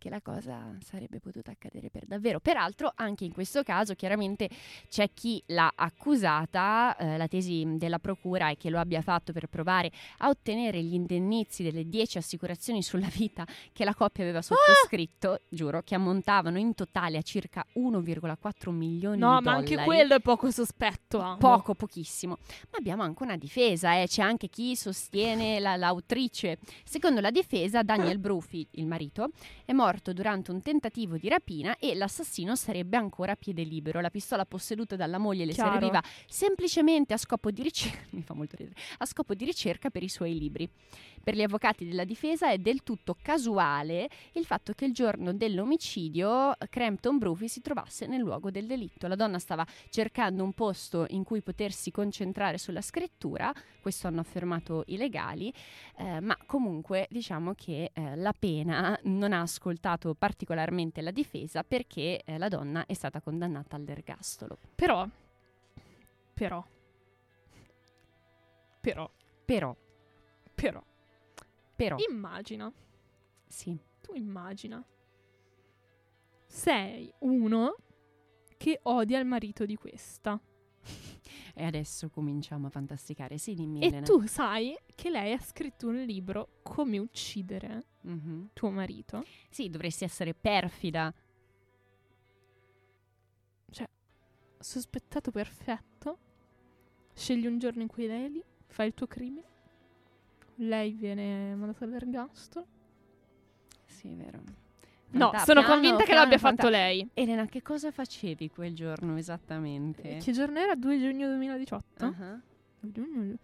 B: che la cosa sarebbe potuta accadere per davvero. Peraltro, anche in questo caso, chiaramente c'è chi l'ha accusata, eh, la tesi della procura è che lo abbia fatto per provare a ottenere gli indennizi delle 10 assicurazioni sulla vita che la coppia aveva sottoscritto, giuro, che ammontavano in totale a circa 1,4 milioni
C: No,
B: di
C: ma
B: dollari.
C: anche quello è poco sospetto. amo.
B: Poco, pochissimo. Ma abbiamo anche una difesa, eh. c'è anche chi sostiene la- l'autrice. Secondo la difesa, Daniel Brufi, il marito, è morto durante un tentativo di rapina e l'assassino sarebbe ancora a piede libero. La pistola posseduta dalla moglie le
C: Chiaro.
B: serviva semplicemente a scopo ridere, a scopo di ricerca per i suoi libri. Per gli avvocati della difesa è del tutto casuale il fatto che il giorno dell'omicidio Crampton Brufi si trovasse nel luogo del delitto. La donna stava cercando un posto in cui potersi concentrare sulla scrittura, questo hanno affermato i legali, eh, ma comunque diciamo che eh, la pena non ha ascoltato particolarmente la difesa perché eh, la donna è stata condannata all'ergastolo.
C: Però, però, però,
B: Però,
C: però,
B: però,
C: immagina,
B: sì,
C: tu immagina, sei uno che odia il marito di questa
B: e adesso cominciamo a fantasticare. Sì, dimmi
C: e
B: Elena.
C: tu sai che lei ha scritto un libro come uccidere
B: Mhm.
C: tuo marito.
B: Sì, dovresti essere perfida.
C: Sospettato perfetto. Scegli un giorno in cui lei è lì, fai il tuo crimine. Lei viene mandata all'ergastolo.
B: Sì, vero.
C: No,
B: Fanta-
C: sono
B: piano,
C: convinta che
B: piano,
C: l'abbia
B: fanta-
C: fatto lei.
B: Elena, che cosa facevi quel giorno esattamente?
C: Che giorno era? 2 giugno 2018?
B: Ah,
C: 2 giugno,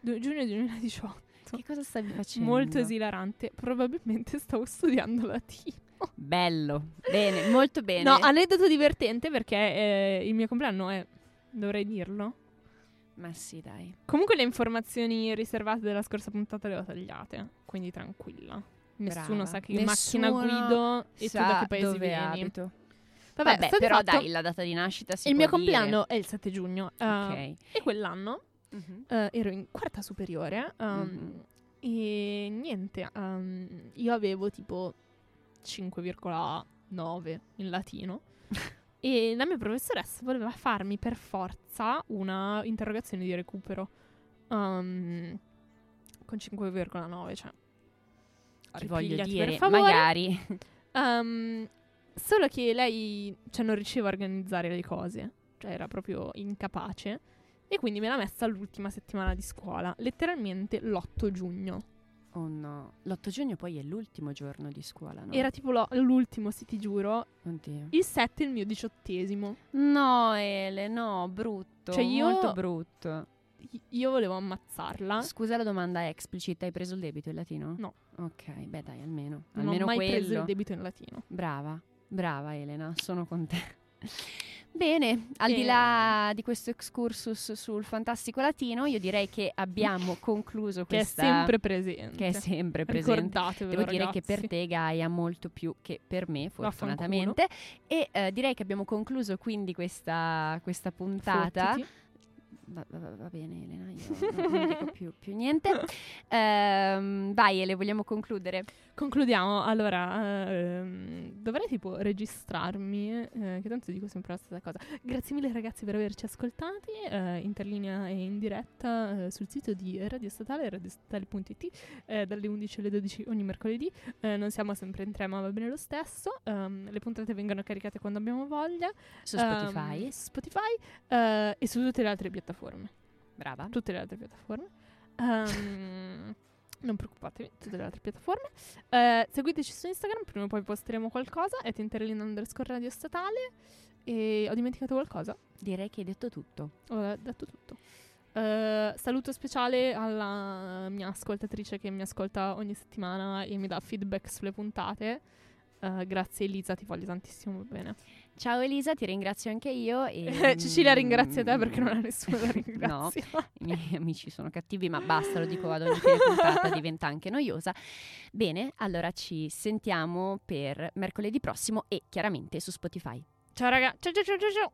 C: 2 giugno 2018.
B: Che cosa stavi facendo?
C: Molto esilarante. Probabilmente stavo studiando latino.
B: Bello. Bene, molto bene.
C: No, aneddoto divertente perché eh, il mio compleanno è... Dovrei dirlo.
B: Ma sì, dai.
C: Comunque le informazioni riservate della scorsa puntata le ho tagliate, quindi tranquilla. Nessuno
B: Brava.
C: sa che
B: Nessuno
C: macchina guido e tu da che paese
B: dove
C: vieni.
B: abito.
C: Vabbè,
B: Vabbè, però
C: fatto,
B: dai, la data di nascita si
C: il mio
B: dire.
C: compleanno è il 7 giugno eh,
B: Ok.
C: e quell'anno
B: Mhm.
C: eh, ero in quarta superiore ehm,
B: Mhm.
C: e niente, ehm, io avevo tipo 5,9 in latino e la mia professoressa voleva farmi per forza una interrogazione di recupero ehm, con 5,9, cioè
B: Ti voglio dire, magari.
C: Ehm, solo che lei cioè, non riusciva a organizzare le cose, cioè era proprio incapace. E quindi me l'ha messa all'ultima settimana di scuola, letteralmente l'8 giugno.
B: Oh no. L'8 giugno poi è l'ultimo giorno di scuola, no?
C: Era tipo lo- l'ultimo, sì, ti giuro.
B: Oddio.
C: Il 7 è il mio diciottesimo.
B: No, Ele, no, brutto.
C: Cioè, io-
B: Molto brutto.
C: Io volevo ammazzarla.
B: Scusa la domanda explicit, hai preso il debito in latino?
C: No.
B: Ok, beh dai, almeno.
C: Non
B: almeno
C: ho mai
B: quello.
C: preso il debito in latino.
B: Brava, brava Elena, sono con te. Bene, al di
C: E-
B: là di questo excursus sul fantastico latino, io direi che abbiamo concluso
C: Che è
B: questa...
C: sempre presente.
B: che è sempre presente.
C: Ricordatevelo,
B: Devo dire che per te Gaia molto più che per me, fortunatamente. E eh, direi che abbiamo concluso quindi questa, questa puntata.
C: Fottiti.
B: Va, va- va bene Elena, io non, dico più, più niente. Ehm, vai Ele, vogliamo concludere?
C: Concludiamo. Allora, ehm, dovrei tipo registrarmi, eh, che tanto dico sempre la stessa cosa. Grazie mille ragazzi per averci ascoltati, eh, interlinea e in diretta eh, sul sito di Radio Statale, radiostatale.it, eh, dalle 11 alle 12 ogni mercoledì. Eh, non siamo sempre in tre, ma va bene lo stesso. Ehm, le puntate vengono caricate quando abbiamo voglia.
B: Su Spotify.
C: su Spotify eh, e su tutte le altre piattaforme.
B: Brava.
C: Tutte le altre piattaforme. Ehm, non preoccupatevi, tutte le altre piattaforme. Eh, seguiteci su Instagram, prima o poi posteremo qualcosa. È Tinterlin underscore radio statale. E ho dimenticato qualcosa.
B: Direi che hai detto tutto.
C: Ho detto tutto. Eh, saluto speciale alla mia ascoltatrice che mi ascolta ogni settimana e mi dà feedback sulle puntate. Eh, grazie Elisa, ti voglio tantissimo bene.
B: Ciao Elisa, ti ringrazio anche io. E,
C: Cecilia ringrazia te perché non ha
B: Mm,
C: nessuno da ringraziare.
B: I miei amici sono cattivi, ma basta, lo dico ad ogni puntata, diventa anche noiosa. Bene, allora ci sentiamo per mercoledì prossimo e chiaramente su Spotify.
C: Ciao raga, ciao ciao ciao ciao ciao.